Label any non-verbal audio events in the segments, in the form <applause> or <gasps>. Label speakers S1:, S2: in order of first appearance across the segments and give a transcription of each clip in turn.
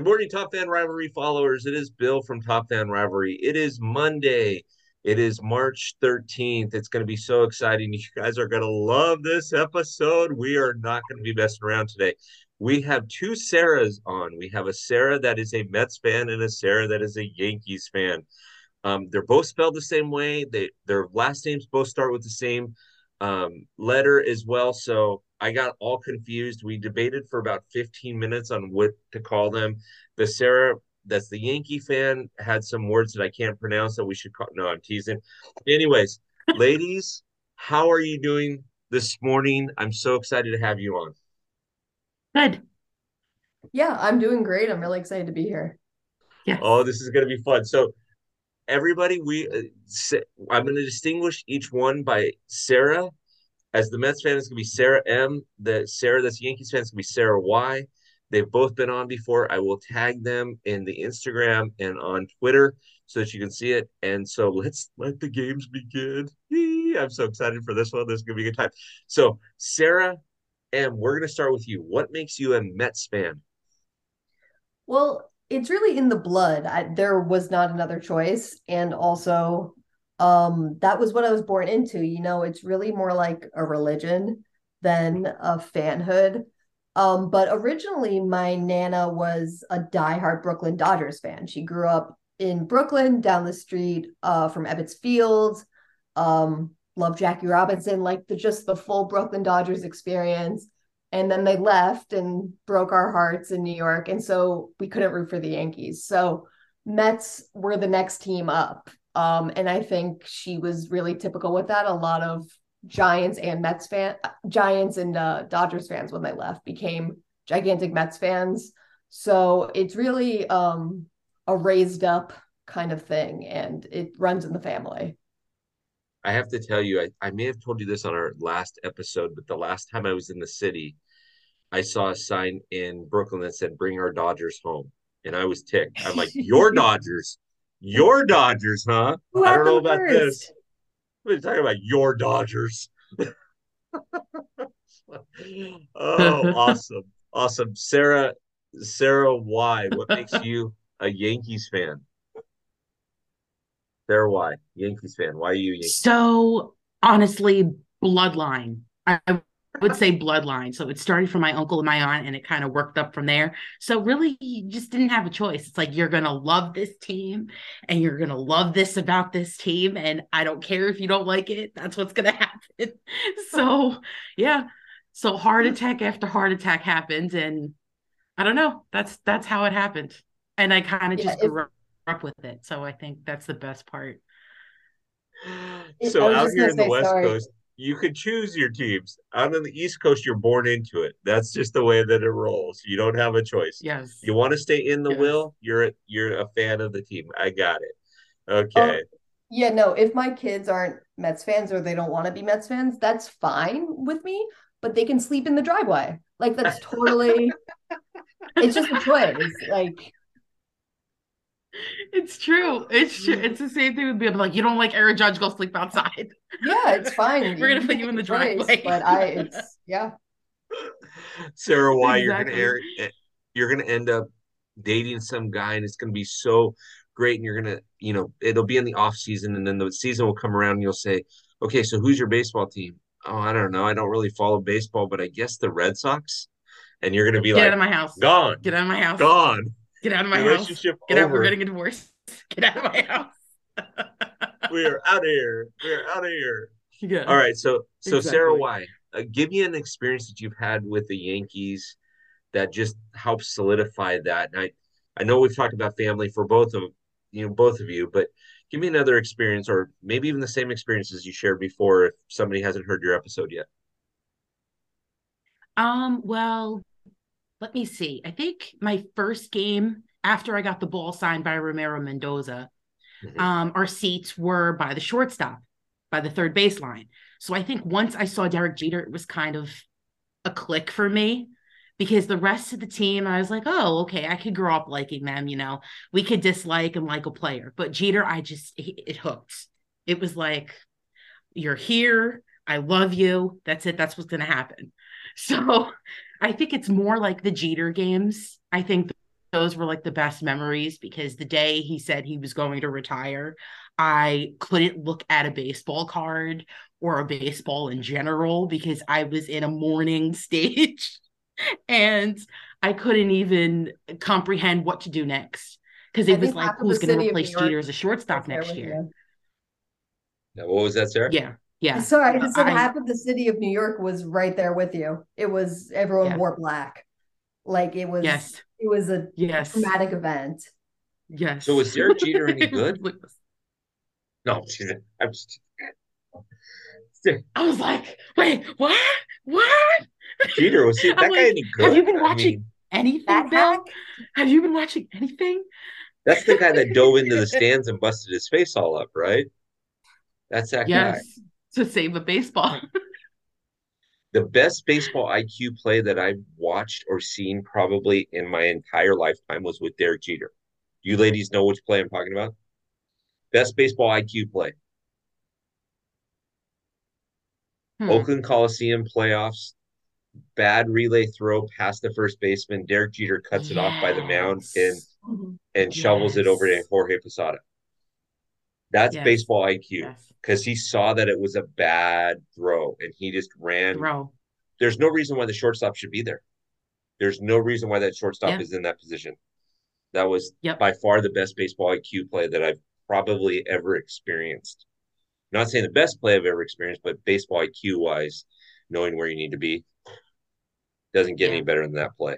S1: Good morning, Top Fan Rivalry followers. It is Bill from Top Fan Rivalry. It is Monday. It is March 13th. It's going to be so exciting. You guys are going to love this episode. We are not going to be messing around today. We have two Sarahs on. We have a Sarah that is a Mets fan and a Sarah that is a Yankees fan. Um, they're both spelled the same way. They their last names both start with the same um, letter as well. So I got all confused. We debated for about 15 minutes on what to call them. The Sarah that's the Yankee fan had some words that I can't pronounce that we should call. No, I'm teasing. Anyways, <laughs> ladies, how are you doing this morning? I'm so excited to have you on.
S2: Good.
S3: Yeah, I'm doing great. I'm really excited to be here.
S1: Yes. Oh, this is going to be fun. So, everybody, we uh, I'm going to distinguish each one by Sarah. As the Mets fan, it's going to be Sarah M. The Sarah that's Yankees fan is going to be Sarah Y. They've both been on before. I will tag them in the Instagram and on Twitter so that you can see it. And so let's let the games begin. I'm so excited for this one. This is going to be a good time. So, Sarah M., we're going to start with you. What makes you a Mets fan?
S3: Well, it's really in the blood. I, there was not another choice. And also, um, that was what I was born into. You know, it's really more like a religion than a fanhood. Um, but originally, my nana was a diehard Brooklyn Dodgers fan. She grew up in Brooklyn, down the street uh, from Ebbets Field. Um, loved Jackie Robinson, like the just the full Brooklyn Dodgers experience and then they left and broke our hearts in New York. And so we couldn't root for the Yankees. So Mets were the next team up. Um, and I think she was really typical with that. A lot of Giants and Mets fan, Giants and uh, Dodgers fans when they left became gigantic Mets fans. So it's really um, a raised up kind of thing, and it runs in the family.
S1: I have to tell you, I, I may have told you this on our last episode, but the last time I was in the city, I saw a sign in Brooklyn that said, Bring our Dodgers home. And I was ticked. I'm like, Your <laughs> Dodgers? Your Dodgers, huh? Who I don't know about first? this. What are you talking about? Your Dodgers. <laughs> oh, awesome. Awesome. Sarah, Sarah, why? What makes you a Yankees fan? There, why? Yankees fan. Why are you Yankees?
S2: So honestly, bloodline. I would say bloodline. So it started from my uncle and my aunt, and it kind of worked up from there. So really, you just didn't have a choice. It's like you're gonna love this team, and you're gonna love this about this team, and I don't care if you don't like it. That's what's gonna <laughs> happen. so yeah. So heart attack after heart attack happened, and I don't know. That's that's how it happened, and I kind of yeah, just grew up with it. So I think that's the best part.
S1: So out here in the West sorry. Coast, you could choose your teams. Out on the East Coast, you're born into it. That's just the way that it rolls. You don't have a choice.
S2: Yes.
S1: You want to stay in the yes. will. You're a, you're a fan of the team. I got it. Okay. Um,
S3: yeah. No. If my kids aren't Mets fans or they don't want to be Mets fans, that's fine with me. But they can sleep in the driveway. Like that's totally. <laughs> it's just a choice. Like
S2: it's true. It's true. Mm-hmm. It's the same thing with being like, you don't like Aaron Judge, go sleep outside.
S3: Yeah, it's fine. <laughs>
S2: We're gonna put you in the driveway.
S3: But I, it's <laughs> yeah.
S1: Sarah, why exactly. you're gonna air, eh, you're gonna end up dating some guy, and it's gonna be so great, and you're gonna, you know, it'll be in the off season, and then the season will come around, and you'll say, okay, so who's your baseball team? Oh, I don't know. I don't really follow baseball, but I guess the Red Sox. And you're gonna be
S2: Get
S1: like,
S2: out of my house.
S1: Gone.
S2: Get out of my house.
S1: Gone.
S2: Get out of my Relationship house. Get over. out. We're getting a divorce. <laughs> Get out of my house. <laughs>
S1: we are out of here. We are out of here. Yeah. All right. So, so exactly. Sarah, why? Uh, give me an experience that you've had with the Yankees that just helps solidify that. And I, I know we've talked about family for both of you know both of you, but give me another experience, or maybe even the same experiences you shared before, if somebody hasn't heard your episode yet.
S2: Um. Well, let me see. I think my first game after I got the ball signed by Ramiro Mendoza, mm-hmm. um, our seats were by the shortstop, by the third baseline. So I think once I saw Derek Jeter, it was kind of a click for me because the rest of the team, I was like, oh, okay, I could grow up liking them. You know, we could dislike and like a player, but Jeter, I just, it, it hooked. It was like, you're here. I love you. That's it. That's what's going to happen. <laughs> So I think it's more like the Jeter games. I think those were like the best memories because the day he said he was going to retire, I couldn't look at a baseball card or a baseball in general because I was in a mourning <laughs> stage and I couldn't even comprehend what to do next because it was like who's going to replace Jeter as a shortstop next year.
S1: Yeah, what was that, Sarah?
S2: Yeah. Yeah.
S3: Sorry, I said I, half of the city of New York was right there with you. It was everyone yeah. wore black. Like it was
S2: yes.
S3: it was a
S2: yes.
S3: traumatic event.
S2: Yes.
S1: So was Derek Jeter any <laughs> good? no, I'm just
S2: I was like, wait, what? What?
S1: Jeter was <laughs> he, that like, guy any good?
S2: Have you been watching I mean, anything, Bill? Have you been watching anything?
S1: That's the guy that dove into the <laughs> stands and busted his face all up, right? That's that yes, guy.
S2: To save a baseball. <laughs>
S1: the best baseball IQ play that I've watched or seen probably in my entire lifetime was with Derek Jeter. You ladies know which play I'm talking about? Best baseball IQ play. Hmm. Oakland Coliseum playoffs, bad relay throw past the first baseman. Derek Jeter cuts yes. it off by the mound and and yes. shovels it over to Jorge Posada. That's yes. baseball IQ because he saw that it was a bad throw and he just ran.
S2: Throw.
S1: There's no reason why the shortstop should be there. There's no reason why that shortstop yeah. is in that position. That was
S2: yep.
S1: by far the best baseball IQ play that I've probably ever experienced not saying the best play I've ever experienced, but baseball IQ wise, knowing where you need to be doesn't get yeah. any better than that play.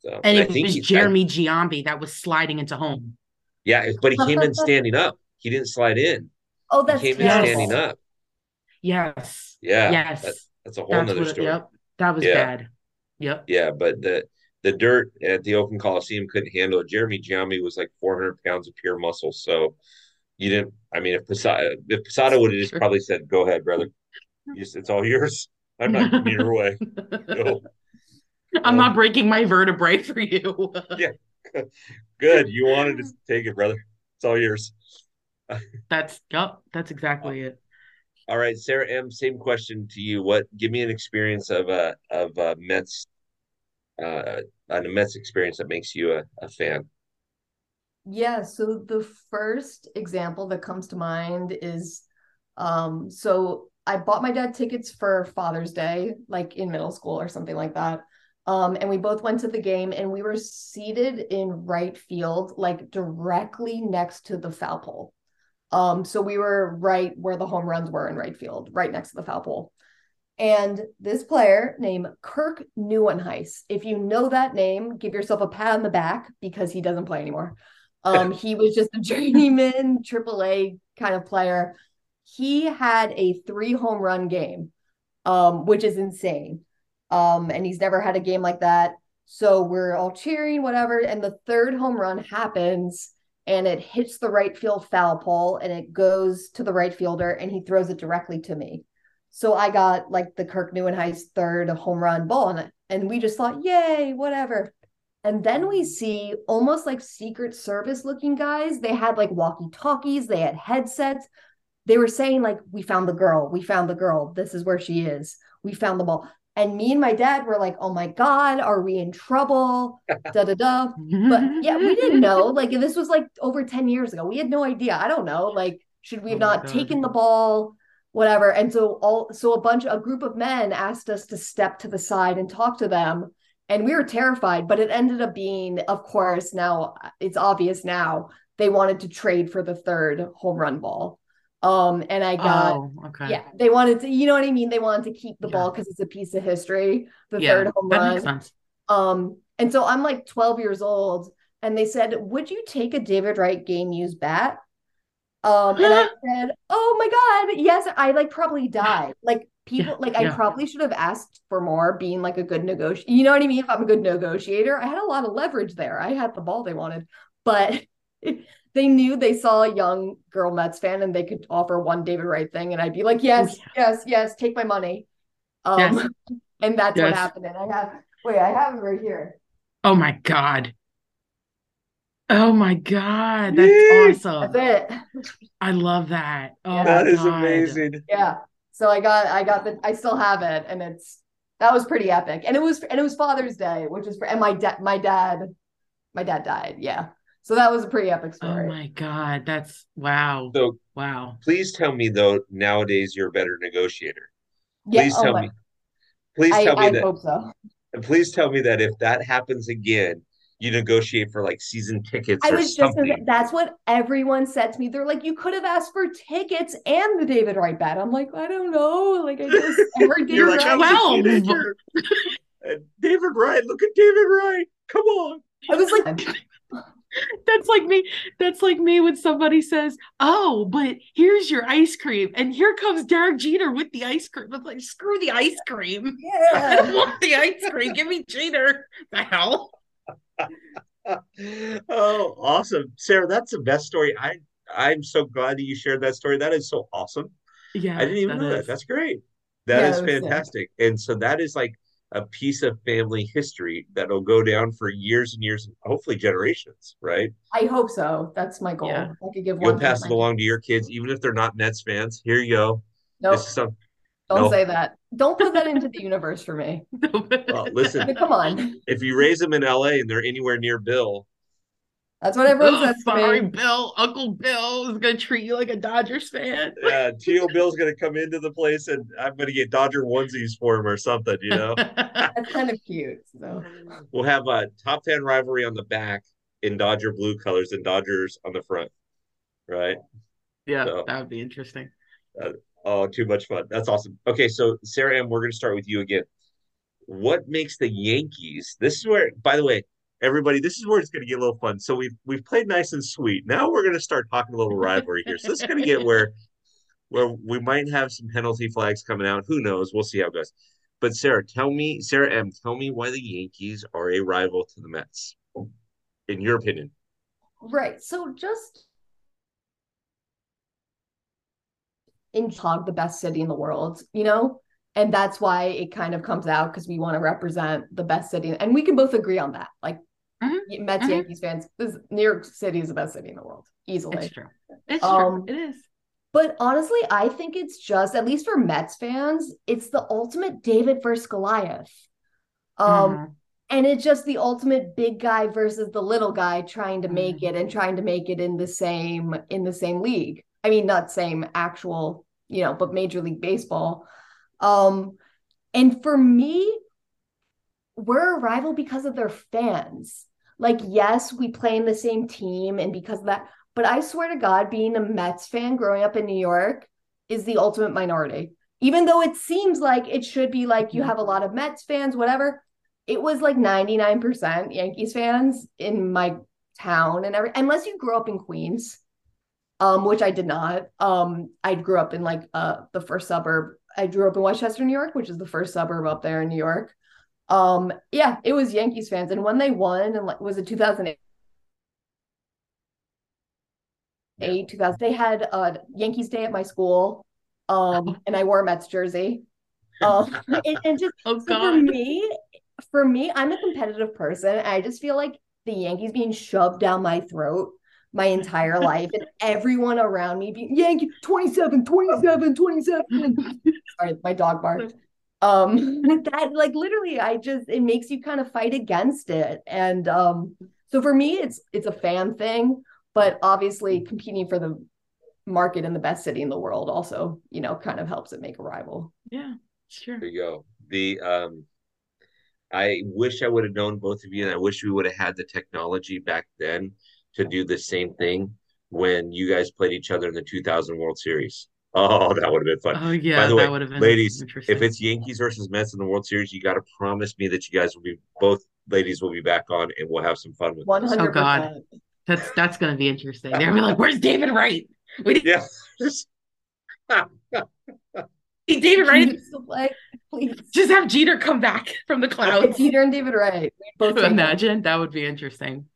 S2: So, and, and it was Jeremy I, Giambi that was sliding into home.
S1: Yeah, but he came in <laughs> standing up. He didn't slide in.
S3: Oh, that's
S1: he came in standing up.
S2: Yes.
S1: Yeah.
S2: Yes.
S1: That, that's a whole that's nother story.
S2: Yep. That was yeah. bad. Yep.
S1: Yeah, but the the dirt at the Oakland Coliseum couldn't handle it. Jeremy Giambi was like 400 pounds of pure muscle, so you didn't. I mean, if Posada, if Posada would have just probably said, "Go ahead, brother. Just, it's all yours. I'm not getting your way." <laughs> No.
S2: I'm um, not breaking my vertebrae for you.
S1: yeah, <laughs> good. You wanted to take it, brother. It's all yours.
S2: that's yep. That's exactly it.
S1: All right, Sarah M. Same question to you. What? Give me an experience of a of a Mets, uh, a Mets experience that makes you a, a fan.
S3: Yeah, so the first example that comes to mind is um so I bought my dad tickets for Father's Day like in middle school or something like that. Um and we both went to the game and we were seated in right field like directly next to the foul pole. Um so we were right where the home runs were in right field, right next to the foul pole. And this player named Kirk Nieuwenhuis, if you know that name, give yourself a pat on the back because he doesn't play anymore. Um, he was just a <laughs> journeyman AAA kind of player. He had a three home run game, um, which is insane. Um, and he's never had a game like that. So we're all cheering, whatever. And the third home run happens and it hits the right field foul pole and it goes to the right fielder and he throws it directly to me. So I got like the Kirk Nieuwenhuis third home run ball and, and we just thought, yay, whatever. And then we see almost like Secret Service looking guys. They had like walkie talkies, they had headsets. They were saying, like, we found the girl, we found the girl, this is where she is, we found the ball. And me and my dad were like, oh my God, are we in trouble? <laughs> da da da. But yeah, we didn't <laughs> know. Like, this was like over 10 years ago. We had no idea. I don't know. Like, should we oh have oh not God. taken the ball? Whatever. And so all so a bunch, a group of men asked us to step to the side and talk to them and we were terrified but it ended up being of course now uh, it's obvious now they wanted to trade for the third home run ball um and i got oh, okay yeah they wanted to you know what i mean they wanted to keep the yeah. ball because it's a piece of history the yeah, third home run um and so i'm like 12 years old and they said would you take a david wright game used bat um and i <gasps> said oh my god yes i like probably <sighs> died like people yeah, like I probably should have asked for more being like a good negotiator. You know what I mean? If I'm a good negotiator, I had a lot of leverage there. I had the ball they wanted, but <laughs> they knew they saw a young girl Mets fan and they could offer one David Wright thing. And I'd be like, yes, oh, yeah. yes, yes, take my money. Um, yes. <laughs> and that's yes. what happened. And I have, wait, I have it right here.
S2: Oh my God. Oh my god, that's Yay! awesome.
S3: That's it.
S2: I love that. Oh,
S1: that is amazing.
S3: Yeah. So I got I got the I still have it and it's that was pretty epic. And it was and it was Father's Day, which is for and my dad my dad my dad died. Yeah. So that was a pretty epic
S2: oh
S3: story.
S2: Oh my god, that's wow.
S1: So
S2: Wow.
S1: please tell me though, nowadays you're a better negotiator.
S3: yeah,
S1: Please
S3: oh
S1: tell
S3: my-
S1: me. Please
S3: I,
S1: tell me
S3: I
S1: that.
S3: hope so.
S1: And please tell me that if that happens again, you negotiate for like season tickets
S3: I
S1: or
S3: was just
S1: something.
S3: that's what everyone said to me. They're like, you could have asked for tickets and the David Wright bet. I'm like, I don't know. Like I <laughs> just I heard David
S1: You're like, I
S2: Wow.
S1: a teenager. David Wright, look at David Wright. Come on.
S3: I was like, <laughs>
S2: That's like me. That's like me when somebody says, "Oh, but here's your ice cream," and here comes Derek Jeter with the ice cream. I'm like, "Screw the ice cream! <laughs> I don't want the ice cream. Give me Jeter." The hell? <laughs>
S1: oh, awesome. Sarah, that's the best story. I I'm so glad that you shared that story. That is so awesome.
S2: Yeah,
S1: I didn't even know that. That's great. That
S3: Yeah,
S1: is
S3: that was
S1: fantastic. And so that is like a piece of family history that'll go down for years and years, hopefully generations, right?
S3: I hope so. That's my goal.
S2: Yeah.
S3: I could give
S1: You'll
S3: one.
S1: pass it
S3: my
S1: along to your kids, even if they're not Mets fans. Here you go.
S3: Nope,
S1: This is some
S3: don't
S1: no.
S3: say that. Don't put that into the universe for me. <laughs>
S1: well, listen,
S3: come on.
S1: if you raise them in LA and they're anywhere near Bill,
S3: That's what everyone <laughs> says to
S2: sorry. Bill. Uncle Bill is gonna treat you like a Dodgers fan. <laughs>
S1: yeah, Tio Bill's gonna come into the place and I'm gonna get Dodger onesies for him or something, you know. <laughs>
S3: That's kind of cute. So
S1: we'll have a top 10 rivalry on the back in Dodger blue colors and Dodgers on the front. Right.
S2: yeah,
S1: So-
S2: that would be interesting.
S1: Uh, oh, too much fun. That's awesome. Okay, so Sarah M, we're gonna start with you again. What makes the Yankees? This is where, by the way, everybody, this is where it's gonna get a little fun. So we've we've played nice and sweet. Now we're gonna start talking a little rivalry here. So this is gonna get where <laughs> where we might have some penalty flags coming out. Who knows? We'll see how it goes. But Sarah, tell me, Sarah M, tell me why the Yankees are a rival to the Mets, in your opinion.
S3: right. So just in Hog, the best city in the world, you know? And that's why it kind of comes out because we want to represent the best city. And we can both agree on that. Like
S2: Mhm.
S3: Mets,
S2: Mhm.
S3: Yankees fans, this New York City is the best city in the world, easily.
S2: It's true. It's
S3: Um,
S2: true. It is.
S3: But honestly, I think it's just, at least for Mets fans, it's the ultimate David versus Goliath. Um,
S2: Mhm.
S3: and it's just the ultimate big guy versus the little guy trying to make
S2: Mhm.
S3: it and trying to make it in the same in the same league. I mean, not same actual, you know, but Major League Baseball. Um, and for me, we're a rival because of their fans. Like, yes, we play in the same team, and because of that, but I swear to God, being a Mets fan growing up in New York is the ultimate minority. Even though it seems like it should be like you
S2: Mhm.
S3: have a lot of Mets fans, whatever, it was like 99% Yankees fans in my town and every unless you grew up in Queens, um, which I did not. Um, I grew up in like uh the first suburb. I grew up in Westchester, New York, which is the first suburb up there in New York. Um, yeah, it was Yankees fans. And when they won, and like was it 2008? Eight, 2000, they had a Yankees day at my school. Um, <laughs> and I wore a Mets jersey. Um, <laughs> and, and just
S2: Oh
S3: so for me, for me, I'm a competitive person. I just feel like the Yankees being shoved down my throat my entire <laughs> life and everyone around me being Yankee 27, 27, 27. Sorry, my dog barked. Um <laughs> that like literally I just it makes you kind of fight against it. And um so for me it's it's a fan thing, but obviously competing for the market in the best city in the world also, you know, kind of helps it make a rival.
S2: Yeah, sure.
S1: There you go. The um I wish I would have known both of you, and I wish we would have had the technology back then to do the same thing when you guys played each other in the 2000 World Series. Oh, <laughs> that would have been fun.
S2: Oh yeah,
S1: By the
S2: that
S1: way,
S2: would have been
S1: ladies,
S2: interesting.
S1: if it's Yankees versus Mets in the World Series, you got to promise me that you guys will be both ladies will be back on and we'll have some fun with
S3: One
S1: this.
S3: hundred
S2: Oh, God. that's that's gonna be interesting. They'll be like, "Where's David Wright? <laughs> We need
S1: Yeah.
S2: David Wright.
S3: to please.
S2: Just have Jeter come back from the clouds."
S3: Jeter and David Wright. Both.
S2: Imagine that would be interesting.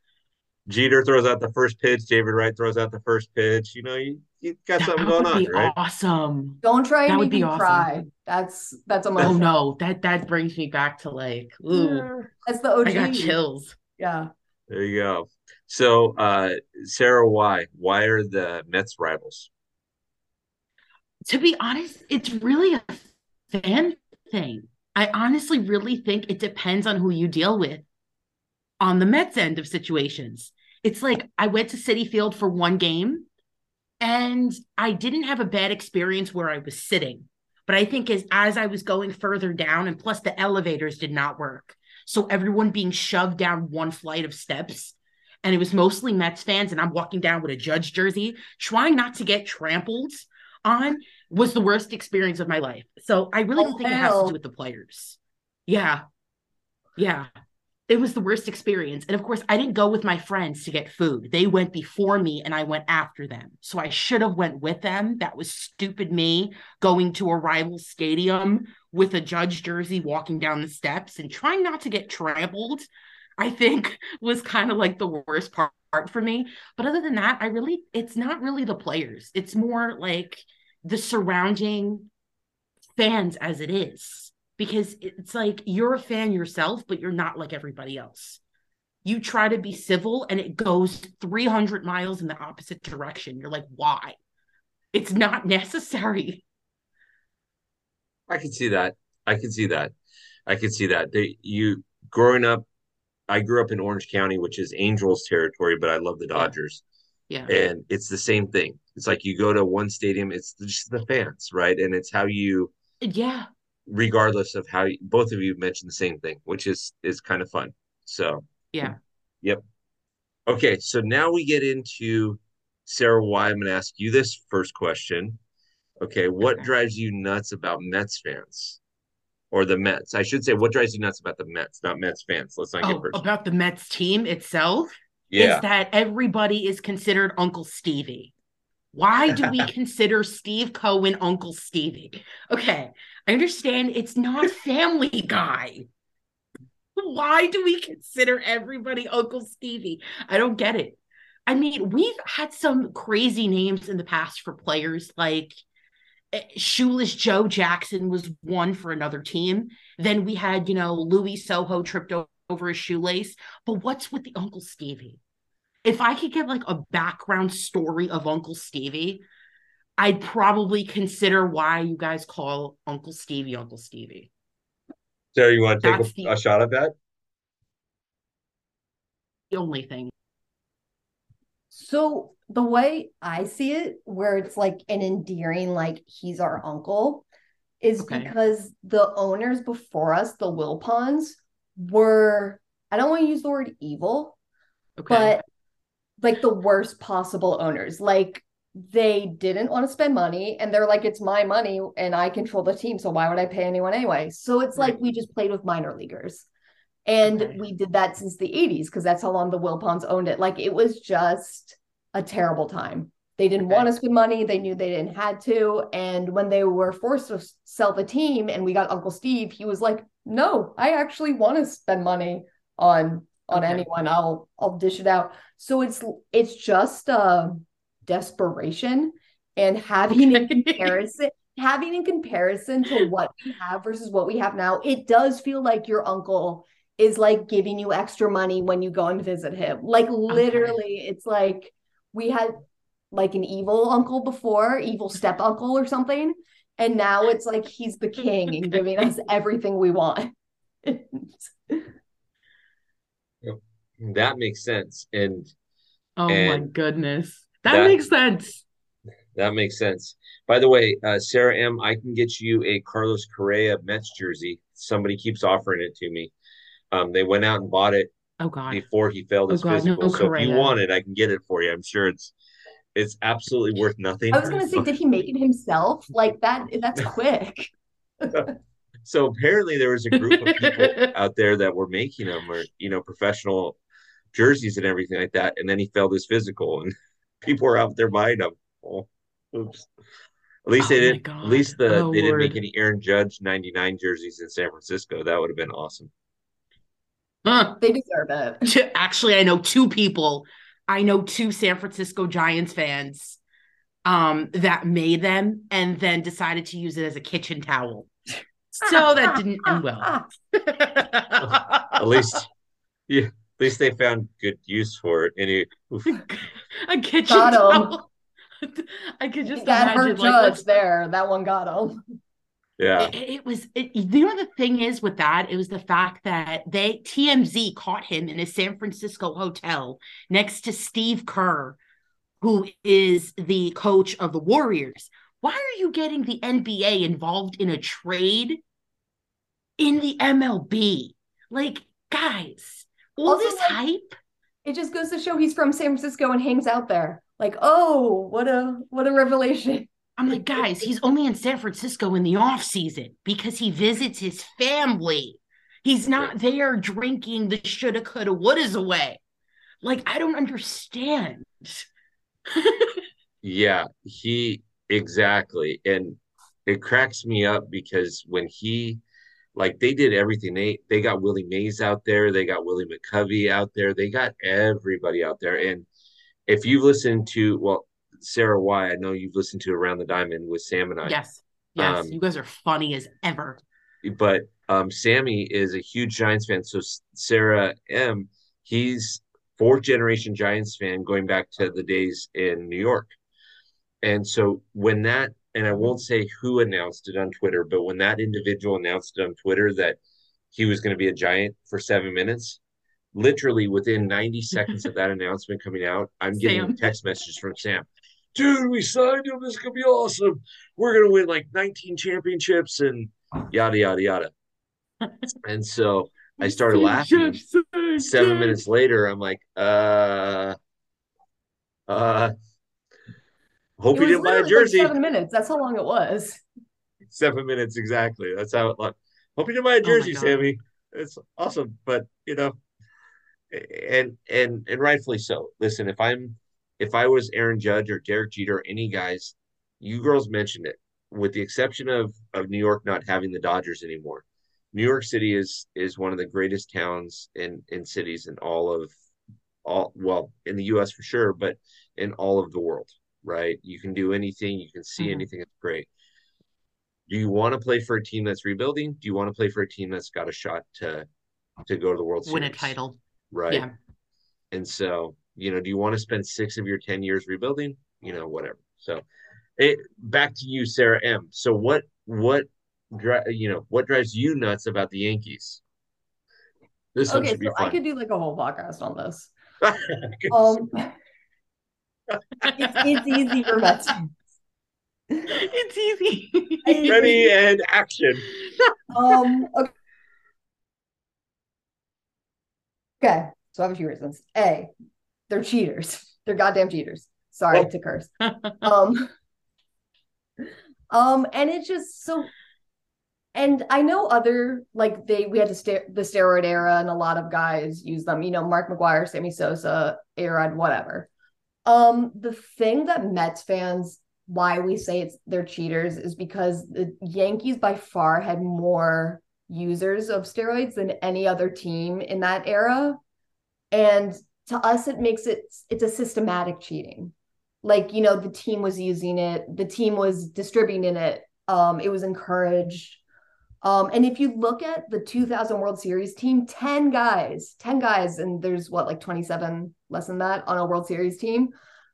S1: Jeter throws out the first pitch, David Wright throws out the first pitch. You know, you, you got
S2: That
S1: something
S2: would
S1: going on,
S2: be
S1: right?
S2: awesome.
S3: Don't try
S2: That
S3: and
S2: would
S3: make
S2: be
S3: me
S2: awesome.
S3: cry. That's that's a
S2: Oh no, that that brings me back to like, ooh,
S3: That's the OG.
S2: I got chills.
S3: Yeah.
S1: There you go. So, uh, Sarah, why? Why are the Mets rivals?
S2: To be honest, it's really a fan thing. I honestly really think it depends on who you deal with on the Mets end of situations. It's like I went to Citi Field for one game and I didn't have a bad experience where I was sitting. But I think as as I was going further down, and plus the elevators did not work. So everyone being shoved down one flight of steps. And it was mostly Mets fans, and I'm walking down with a judge jersey, trying not to get trampled on was the worst experience of my life. So I really oh, don't think hell. it has to do with the players. Yeah. Yeah it was the worst experience. And of course, I didn't go with my friends to get food. They went before me and I went after them. So I should have went with them. That was stupid me going to a rival stadium with a judge jersey walking down the steps and trying not to get trampled. I think <laughs> was kind of like the worst part for me. But other than that, I really it's not really the players. It's more like the surrounding fans as it is because it's like you're a fan yourself, but you're not like everybody else. You try to be civil and it goes 300 miles in the opposite direction. You're like, why? It's not <laughs> necessary.
S1: I can see that. I can see that. I can see that. They, you growing up, I grew up in Orange County, which is Angels territory, but I love the Dodgers.
S2: Yeah.
S1: And it's the same thing. It's like you go to one stadium, it's just the fans, right? And it's how you
S2: yeah
S1: regardless of how you, both of you mentioned the same thing, which is is kind of fun. So
S2: yeah,
S1: yep. Okay, so now we get into Sarah. Why I'm going to ask you this first question. Okay, what okay. drives you nuts about Mets fans? Or the Mets. I should say, what drives you nuts about the Mets, not Mets fans. Let's not oh, get personal.
S2: About the Mets team itself?
S1: Yeah.
S2: Is that everybody is considered Uncle Stevie. Why do we <laughs> consider Steve Cohen Uncle Stevie? Okay, I understand it's not Family Guy. Why do we consider everybody Uncle Stevie? I don't get it. I mean, we've had some crazy names in the past for players like eh, Shoeless Joe Jackson was one for another team. Then we had, you know, Louis Sojo tripped over his shoelace. But what's with the Uncle Stevie? If I could get like a background story of Uncle Stevie, I'd probably consider why you guys call Uncle Stevie Uncle Stevie.
S1: So you want to take a, the, a shot at that?
S2: The only thing.
S3: So the way I see it, where it's like an endearing, like he's our uncle, is okay. because the owners before us, the Wilpons, were I don't want to use the word evil, okay. but like the worst possible owners. Like they didn't want to spend money and they're like it's my money and i control the team so why would i pay anyone anyway so it's right. like we just played with minor leaguers and we did that since the 80s because that's how long the wilpons owned it like it was just a terrible time they didn't okay. want to spend money they knew they didn't had to and when they were forced to sell the team and we got uncle steve he was like no i actually want to spend money on on okay. anyone. I'll i'll dish it out. So it's it's just uh desperation and having in comparison having in comparison to what we have versus what we have now it does feel like your uncle is like giving you extra money when you go and visit him. Like literally okay. it's like we had like an evil uncle before evil step uncle or something and now it's like he's the king and giving us <laughs> everything we want <laughs>
S1: that makes sense and
S2: oh and my goodness that, that makes sense.
S1: That makes sense. By the way, uh, Sarah M, I can get you a Carlos Correa Mets jersey. Somebody keeps offering it to me. Um, they went out and bought it.
S2: Oh God!
S1: Before he failed his oh God, physical, no, so Correa. if you want it, I can get it for you. I'm sure it's it's absolutely worth nothing.
S3: I was gonna say, did he make it himself? Like that? That's <laughs> quick.
S1: so apparently, there was a group of people <laughs> out there that were making them, or you know, professional jerseys and everything like that. And then he failed his physical, and <laughs> people were out there buying them. Oh, oops. At least oh they didn't. At least the oh, they didn't make any Aaron Judge '99 jerseys in San Francisco. That would have been awesome.
S2: Huh.
S3: They deserve it. <laughs>
S2: Actually, I know two people. I know two San Francisco Giants fans um, that made them and then decided to use it as a kitchen towel. So that didn't end well. <laughs>
S1: At least, yeah least they found good use for it. Any
S2: a kitchen towel. I could just
S3: got her <laughs> like, there. That one got him.
S1: Yeah.
S2: It, it was, it, you know, the thing is with that, it was the fact that they, TMZ caught him in a San Francisco hotel next to Steve Kerr, who is the coach of the Warriors. Why are you getting the NBA involved in a trade in the MLB? Like, guys, all
S3: Also,
S2: this
S3: like-
S2: hype.
S3: It just goes to show he's from San Francisco and hangs out there. Like, oh, what a what a revelation.
S2: I'm like, guys, he's only in San Francisco in the off season because he visits his family. He's not there drinking the shoulda, coulda, wouldas away. Like, I don't understand. <laughs>
S1: Yeah, he exactly. And it cracks me up because when he like they did everything. They they got Willie Mays out there, they got Willie McCovey out there, they got everybody out there. And if you've listened to well, Sarah Y, I know you've listened to Around the Diamond with Sam and I.
S2: yes, yes,
S1: Um,
S2: you guys are funny as ever.
S1: but um, Sammy is a huge Giants fan. So Sarah M, he's fourth generation Giants fan going back to the days in New York. And so when that, and I won't say who announced it on Twitter, but when that individual announced it on Twitter that he was going to be a Giant for seven minutes, literally within 90 <laughs> seconds of that announcement coming out, I'm getting
S2: Sam.
S1: text messages from Sam. Dude, we signed him. This could be awesome. We're gonna win like 19 championships and yada yada yada. <laughs> And so I started laughing. Seven minutes later, I'm like, uh, uh, hope you didn't buy a
S3: literally like
S1: jersey.
S3: seven minutes. That's how long it was.
S1: Seven minutes exactly. That's how it looked. Hope you didn't buy a
S2: Oh
S1: jersey,
S2: God.
S1: Sammy. It's awesome, but you know, and and and rightfully so. Listen, if I'm if I was Aaron Judge or Derek Jeter or any guys, you girls mentioned it. With the exception of of New York not having the Dodgers anymore, New York City is is one of the greatest towns in in cities in all of all well in the U.S. for sure, but in all of the world. Right? You can do anything. You can see
S2: Mhm.
S1: anything. It's great. Do you want to play for a team that's rebuilding? Do you want to play for a team that's got a shot to to go to the World Series?
S2: Win a title.
S1: right?
S2: Yeah.
S1: And so, you know, do you want to spend six of your 10 years rebuilding? You know, whatever. So, it, back to you, Sarah M. So, what, what, you know, what drives you nuts about the Yankees? This one
S3: Okay,
S1: should be
S3: so I could do like a whole podcast on this. <laughs> Um, it's, it's easy for Mets. fans.
S2: It's easy.
S1: Ready and action.
S3: Um, okay. Okay, so I have a few reasons. A, they're cheaters. They're goddamn cheaters. Sorry
S1: Oh.
S3: to curse. <laughs> Um, um, and it's just so. And I know other like they we had to ster- the steroid era, and a lot of guys use them. You know, Mark McGwire, Sammy Sosa, Arod, whatever. Um, the thing that Mets fans why we say it's they're cheaters is because the Yankees by far had more users of steroids than any other team in that era. And to us, it makes it it's a systematic cheating. Like, you know, the team was using it, the team was distributing it, um, it was encouraged. Um, and if you look at the 2000 World Series team, 10 guys, 10 guys, and there's what, like 27 less than that on a World Series team.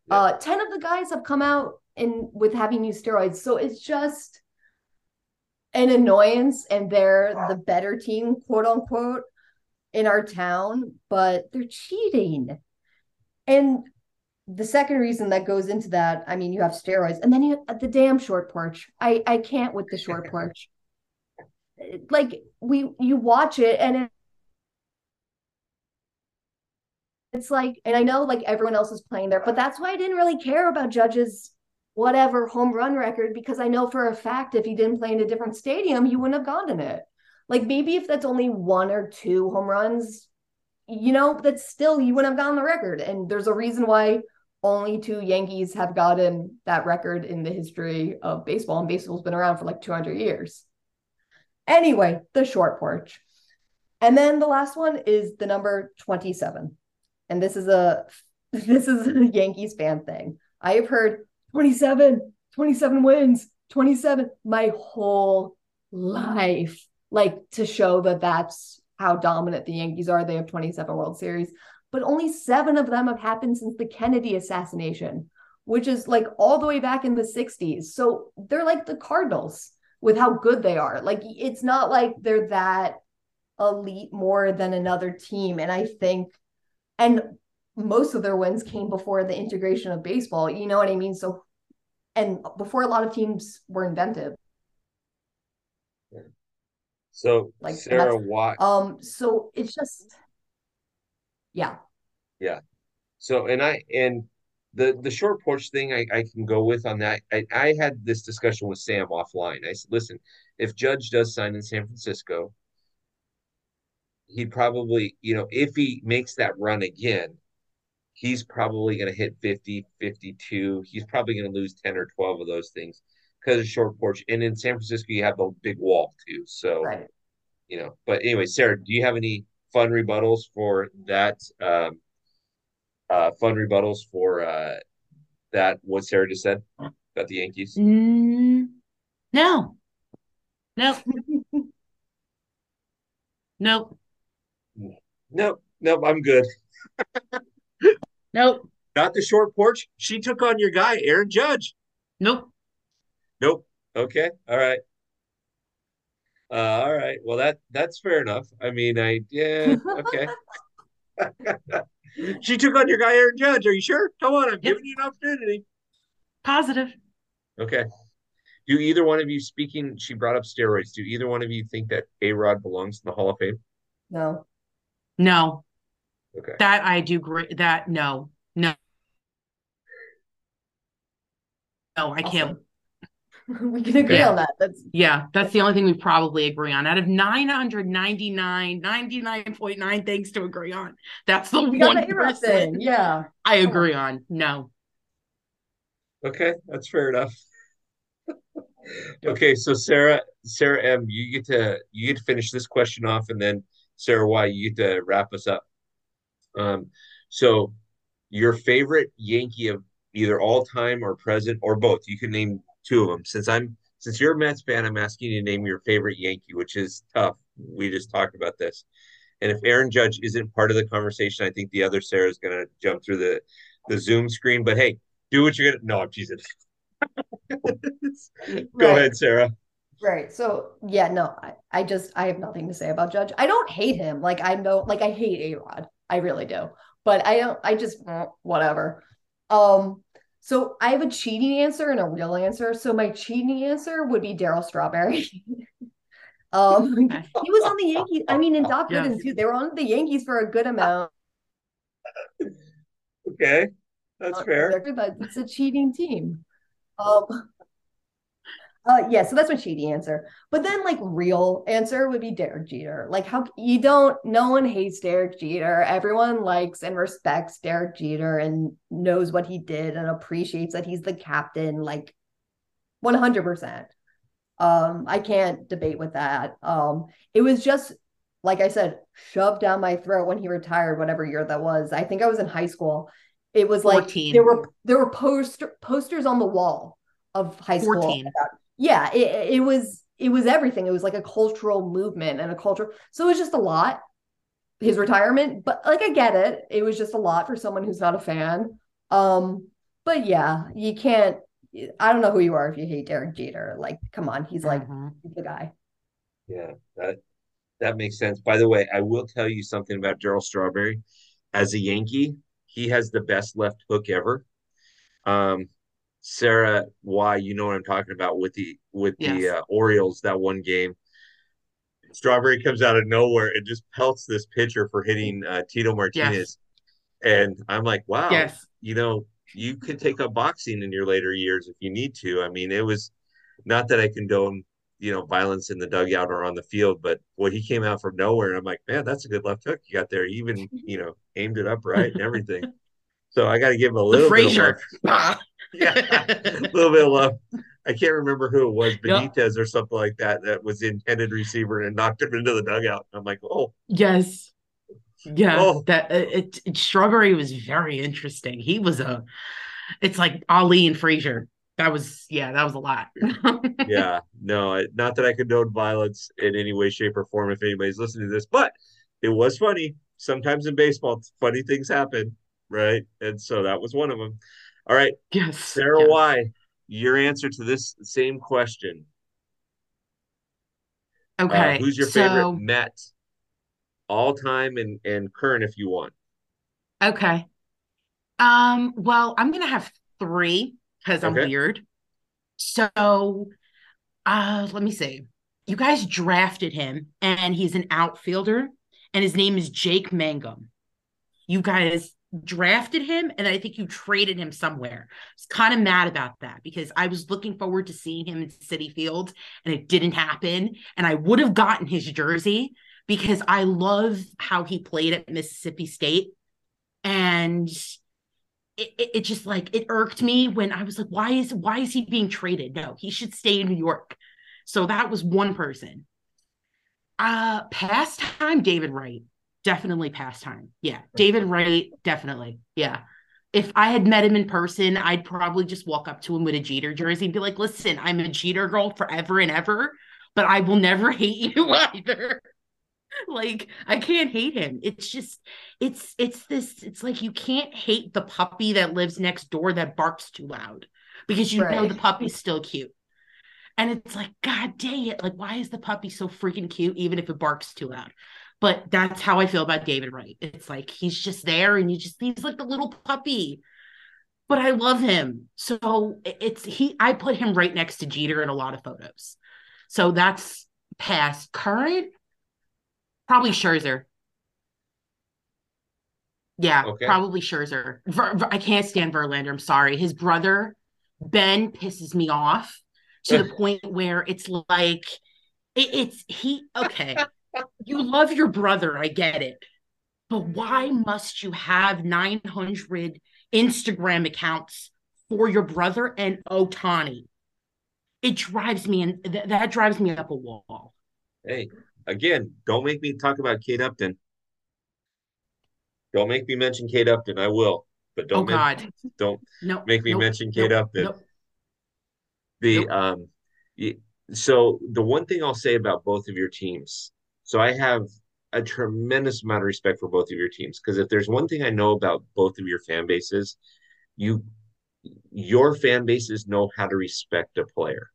S1: Yeah.
S3: Uh, 10 of the guys have come out in with having used steroids. So it's just an annoyance, and they're the better team, quote unquote, in our town, but they're cheating. And the second reason that goes into that, I mean, you have steroids, and then you have the damn short porch. I I can't with the short <laughs> porch. Like we you watch it and it, it's like, and I know like everyone else is playing there, but that's why I didn't really care about Judge's whatever home run record because I know for a fact if he didn't play in a different stadium, he wouldn't have gotten it. Like maybe if that's only one or two home runs, you know, that's still you wouldn't have gotten the record. And there's a reason why only two Yankees have gotten that record in the history of baseball, and baseball's been around for like 200 years. Anyway, the short porch. And then the last one is the number 27. And this is a <laughs> this is a Yankees fan thing. I have heard 27, 27 wins, 27 my whole life. Like to show that that's how dominant the Yankees are. They have 27 World Series, but only seven of them have happened since the Kennedy assassination, which is like all the way back in the 60s. So they're like the Cardinals. with how good they are. Like it's not like they're that elite more than another team. And I think, and most of their wins came before the integration of baseball. You know what I mean? So, and before a lot of teams were invented.
S1: So, like Sarah, why?
S3: Um, so it's just, yeah,
S1: yeah. So, and I and the the short porch thing I, I can go with on that. I, I had this discussion with Sam offline. I said, listen, if Judge does sign in San Francisco, he probably, you know, if he makes that run again, he's probably going to hit 50, 52. He's probably going to lose 10 or 12 of those things because of short porch. And in San Francisco, you have the big wall too. So, right. you know, but anyway, Sarah, do you have any fun rebuttals for that? Um, uh, fun rebuttals for uh, that, what Sarah just said about the Yankees?
S2: Mm, no. Nope. <laughs> nope.
S1: Nope. Nope. I'm good. <laughs>
S2: Nope.
S1: Not the short porch. She took on your guy, Aaron Judge.
S2: Nope.
S1: Nope. Okay. All right. Uh, all right. Well, that that's fair enough. I mean, I yeah. Okay. <laughs> <laughs> she took on your guy, Aaron Judge. Are you sure? Come on, I'm yep. giving you an opportunity.
S2: Positive.
S1: Okay. Do either one of you speaking? She brought up steroids. Do either one of you think that A Rod belongs in the Hall of Fame?
S3: No.
S2: No. Okay. That I do great. That no, no, no, I can't. <laughs>
S3: we can agree yeah. on that. That's
S2: yeah, that's the only thing we probably agree on. Out of 999, 99.9 things to agree on. That's the we one
S3: person. Yeah.
S2: I agree on. No.
S1: Okay, that's fair enough. <laughs> okay, so Sarah, Sarah M, you get to you get to finish this question off, and then Sarah Y, you get to wrap us up. Um, so your favorite Yankee of either all time or present or both. You can name two of them. Since I'm since you're a Mets fan, I'm asking you to name your favorite Yankee, which is tough. We just talked about this. And if Aaron Judge isn't part of the conversation, I think the other Sarah is going to jump through the the Zoom screen. But hey, do what you're gonna. No, Jesus. <laughs> Go right. ahead, Sarah.
S3: Right. So yeah, no, I, I just I have nothing to say about Judge. I don't hate him. Like I know, like I hate A Rod. I really do. But I don't, I just, eh, whatever. Um, so I have a cheating answer and a real answer. So my cheating answer would be Darryl Strawberry. <laughs> um, <laughs> he was on the Yankees. I mean, in Doc Gooden yes. too. They were on the Yankees for a good amount. <laughs>
S1: Okay, that's uh, fair.
S3: It's a cheating team. Um, uh, yeah, so that's my cheaty answer. But then, like, real answer would be Derek Jeter. Like, how you don't, no one hates Derek Jeter. Everyone likes and respects Derek Jeter and knows what he did and appreciates that he's the captain, like, 100%. Um, I can't debate with that. Um, it was just, like I said, shoved down my throat when he retired, whatever year that was. I think I was in high school. It was 14. like there were there were poster posters on the wall of high school 14. about yeah, it, it was it was everything. It was like a cultural movement and a culture. So it was just a lot. His retirement, but like I get it. It was just a lot for someone who's not a fan. Um, but yeah, you can't. I don't know who you are if you hate Derek Jeter. Like, come on, he's like mm-hmm. the guy.
S1: Yeah, that that makes sense. By the way, I will tell you something about Darryl Strawberry. As a Yankee, he has the best left hook ever. Um, Sarah why you know what I'm talking about with the with yes. the uh, Orioles that one game. Strawberry comes out of nowhere and just pelts this pitcher for hitting uh, Tino Martinez. Yes. And I'm like, wow, yes. you know, you could take up boxing in your later years if you need to. I mean, it was not that I condone, you know, violence in the dugout or on the field, but boy, he came out from nowhere. And I'm like, man, that's a good left hook you got there. He even, you know, aimed it upright and everything. <laughs> So I got to give him a little bit of <laughs> yeah, <laughs> a little bit of love. I can't remember who it was, Benitez or something like that, that was the intended receiver and knocked him into the dugout. I'm like, oh,
S2: yes, yeah. Oh. That uh, it, it, Strawberry was very interesting. He was a, it's like Ali and Frazier. That was yeah, that was a lot. <laughs>
S1: yeah, no, not that I condone violence in any way, shape, or form. If anybody's listening to this, but it was funny. Sometimes in baseball, funny things happen, right? And so that was one of them. All right.
S2: Yes.
S1: Sarah
S2: yes.
S1: Y, your answer to this same question.
S2: Okay.
S1: Uh, who's your
S2: so,
S1: favorite Met, all time and and current, if you want?
S2: Okay. Um. Well, I'm gonna have three because I'm
S1: Okay.
S2: weird. So, uh, let me see. You guys drafted him, and he's an outfielder, and his name is Jake Mangum. You guys drafted him, and I think you traded him somewhere. I was kind of mad about that because I was looking forward to seeing him in Citi Field, and it didn't happen. And I would have gotten his jersey because I love how he played at Mississippi State, and it, it, it just like it irked me when I was like, why is why is he being traded? No, he should stay in New York. So that was one person. Uh pastime, David Wright. Definitely pastime. Yeah. David Wright, definitely. Yeah. If I had met him in person, I'd probably just walk up to him with a Jeter jersey and be like, listen, I'm a Jeter girl forever and ever, but I will never <laughs> hate you either. like I can't hate him. It's just it's it's this it's like you can't hate the puppy that lives next door that barks too loud because you know the puppy's still cute. And it's like god dang it like why is the puppy so freaking cute even if it barks too loud? But that's how I feel about David Wright. It's like he's just there and you just he's like the little puppy. But I love him. So it's he I put him right next to Jeter in a lot of photos. So that's past current Probably Scherzer. Yeah,
S1: Okay.
S2: probably Scherzer. Ver, Ver- I can't stand Verlander. I'm sorry. His brother Ben pisses me off to the <laughs> point where it's like it, it's he. Okay, <laughs> you love your brother. I get it, but why must you have 900 Instagram accounts for your brother and Ohtani? It drives me and th- that drives me up a wall.
S1: Hey, again, don't make me talk about Kate Upton. Don't make me mention Kate Upton. I will, but
S2: Oh
S1: don't men-
S2: God,
S1: don't
S2: no.
S1: make me mention Kate Upton. The um, so the one thing I'll say about both of your teams, so I have a tremendous amount of respect for both of your teams because if there's one thing I know about both of your fan bases, you your fan bases know how to respect a player.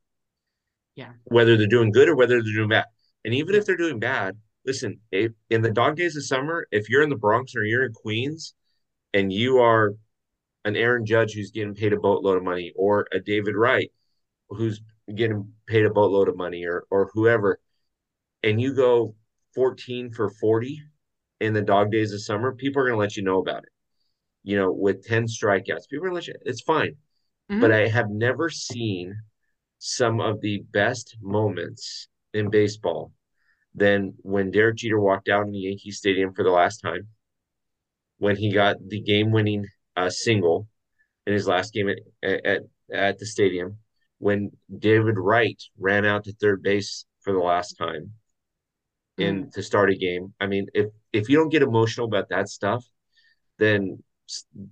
S2: Yeah.
S1: Whether they're doing good or whether they're doing bad. And even if they're doing bad, listen, if, in the dog days of summer, if you're in the Bronx or you're in Queens and you are an Aaron Judge who's getting paid a boatload of money or a David Wright who's getting paid a boatload of money or or whoever, and you go 14 for 40 in the dog days of summer, people are gonna let you know about it. You know, with 10 strikeouts, people are gonna let you it's fine.
S2: Mhm.
S1: But I have never seen some of the best moments in baseball than when Derek Jeter walked out in the Yankee Stadium for the last time, when he got the game-winning uh, single in his last game at, at at the stadium, when David Wright ran out to third base for the last time in to start a game. I mean, if if you don't get emotional about that stuff, then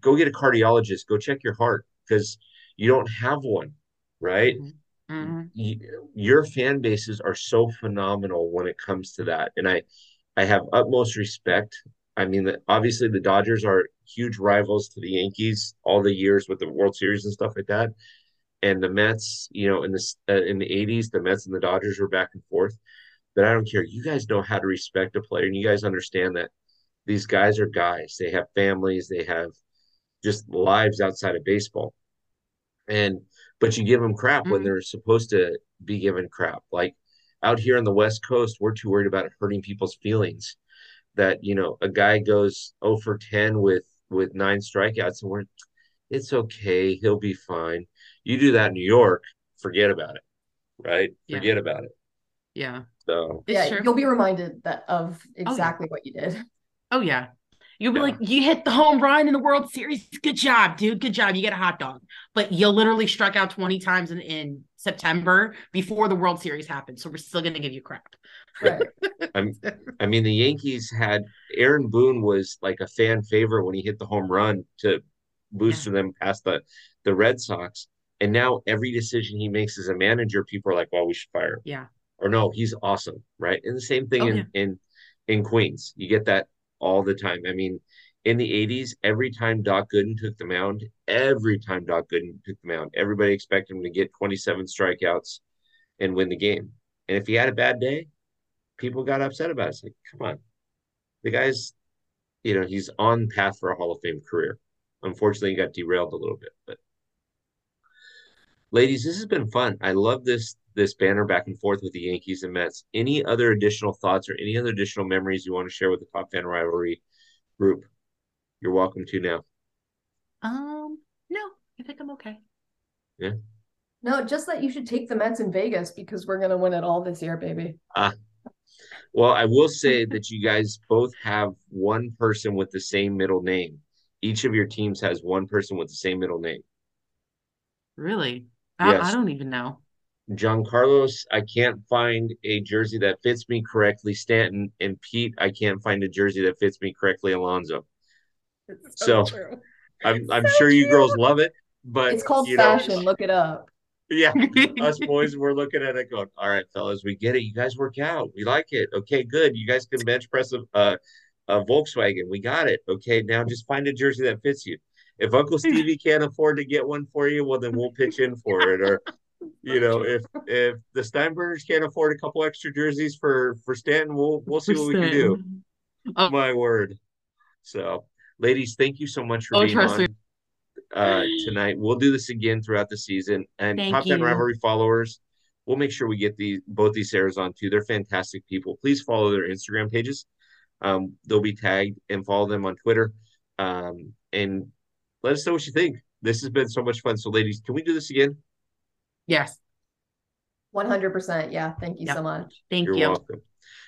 S1: go get a cardiologist. Go check your heart because you don't have one, right?
S2: Mhm.
S1: y- your fan bases are so phenomenal when it comes to that and i i have utmost respect i mean the, obviously the dodgers are huge rivals to the yankees all the years with the world series and stuff like that and the mets you know in the uh, in the 80s the mets and the dodgers were back and forth but i don't care. You guys know how to respect a player and you guys understand that these guys are guys. They have families. They have just lives outside of baseball. And but you give them crap when
S2: Mhm.
S1: they're supposed to be given crap. Like out here on the west coast we're too worried about hurting people's feelings. That you know a guy goes 0 for 10 with with nine strikeouts and we're it's okay. He'll be fine. You do that in new york forget about it right?
S2: Yeah.
S1: forget about it
S2: Yeah,
S1: so
S3: yeah,
S2: true.
S3: you'll be reminded that of oh,
S2: yeah.
S3: exactly what you did.
S2: Oh yeah. You'll be
S1: Yeah.
S2: like, you hit the home run in the World Series. Good job, dude. Good job. You get a hot dog. But you literally struck out 20 times in, in September before the World Series happened. So we're still gonna give you crap.
S3: Right. <laughs>
S1: I mean, the Yankees had Aaron Boone was like a fan favorite when he hit the home run to boost them past the the Red Sox. And now every decision he makes as a manager, people are like, "Well, we should fire him."
S2: Yeah.
S1: Or no, he's awesome, right? And the same thing
S2: Oh,
S1: in
S2: yeah.
S1: in in Queens, you get that all the time. I mean, in the '80s, every time Doc Gooden took the mound, every time Doc Gooden took the mound, everybody expected him to get 27 strikeouts and win the game. And if he had a bad day, people got upset about it. It's like, come on. The guy's, you know, he's on path for a Hall of Fame career. Unfortunately, he got derailed a little bit, but ladies, this has been fun. I love this this banner back and forth with the Yankees and Mets. Any other additional thoughts or any other additional memories you want to share with the Top Fan Rivalry group? You're welcome to now.
S2: Um, no, I think I'm okay.
S1: Yeah.
S3: No, just that you should take the Mets in Vegas because we're gonna win it all this year, baby.
S1: Ah. Well, I will say that you guys both have one person with the same middle name. Each of your teams has one person with the same middle name.
S2: Really? I,
S1: Yes.
S2: I don't even know.
S1: Giancarlo, I can't find a jersey that fits me correctly. Stanton and Pete, I can't find a jersey that fits me correctly. Alonso.
S3: It's
S1: So-
S3: true.
S1: I'm I'm
S3: So
S1: sure you girls love it, but
S3: It's called
S1: you know,
S3: fashion. Look it up.
S1: yeah, <laughs> us boys we're looking at it going, all right, fellas, we get it. You guys work out. We like it. Okay, good. You guys can bench press a, a, a Volkswagen. We got it. Okay, now just find a jersey that fits you. If Uncle Stevie can't afford to get one for you, well then we'll pitch in for it. Or you know, if if the Steinbrenners can't afford a couple extra jerseys for for Stanton, we'll we'll see what we can do.
S2: Oh.
S1: My word. So, ladies, thank you so much for
S2: Oh,
S1: being on uh, tonight. We'll do this again throughout the season. And
S2: Thank
S1: Top
S2: Fan.
S1: Rivalry followers, we'll make sure we get these both these airs on too. They're fantastic people. Please follow their Instagram pages. Um, they'll be tagged and follow them on Twitter. Um, and let us know what you think. This has been so much fun. So, ladies, can we do this again?
S2: Yes.
S3: 100%. Yeah. Thank you
S2: Yep.
S3: so much.
S2: Thank
S1: You're
S2: you.
S1: welcome.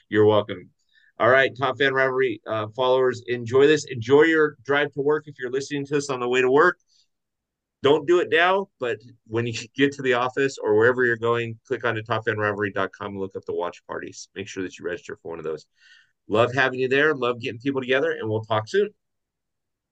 S1: You're welcome. All right, Top Fan Rivalry uh, followers, enjoy this. Enjoy your drive to work if you're listening to this on the way to work. Don't do it now, but when you <laughs> get to the office or wherever you're going, click on to topfanrivalry.com and look up the watch parties. Make sure that you register for one of those. Love having you there. Love getting people together, and we'll talk soon.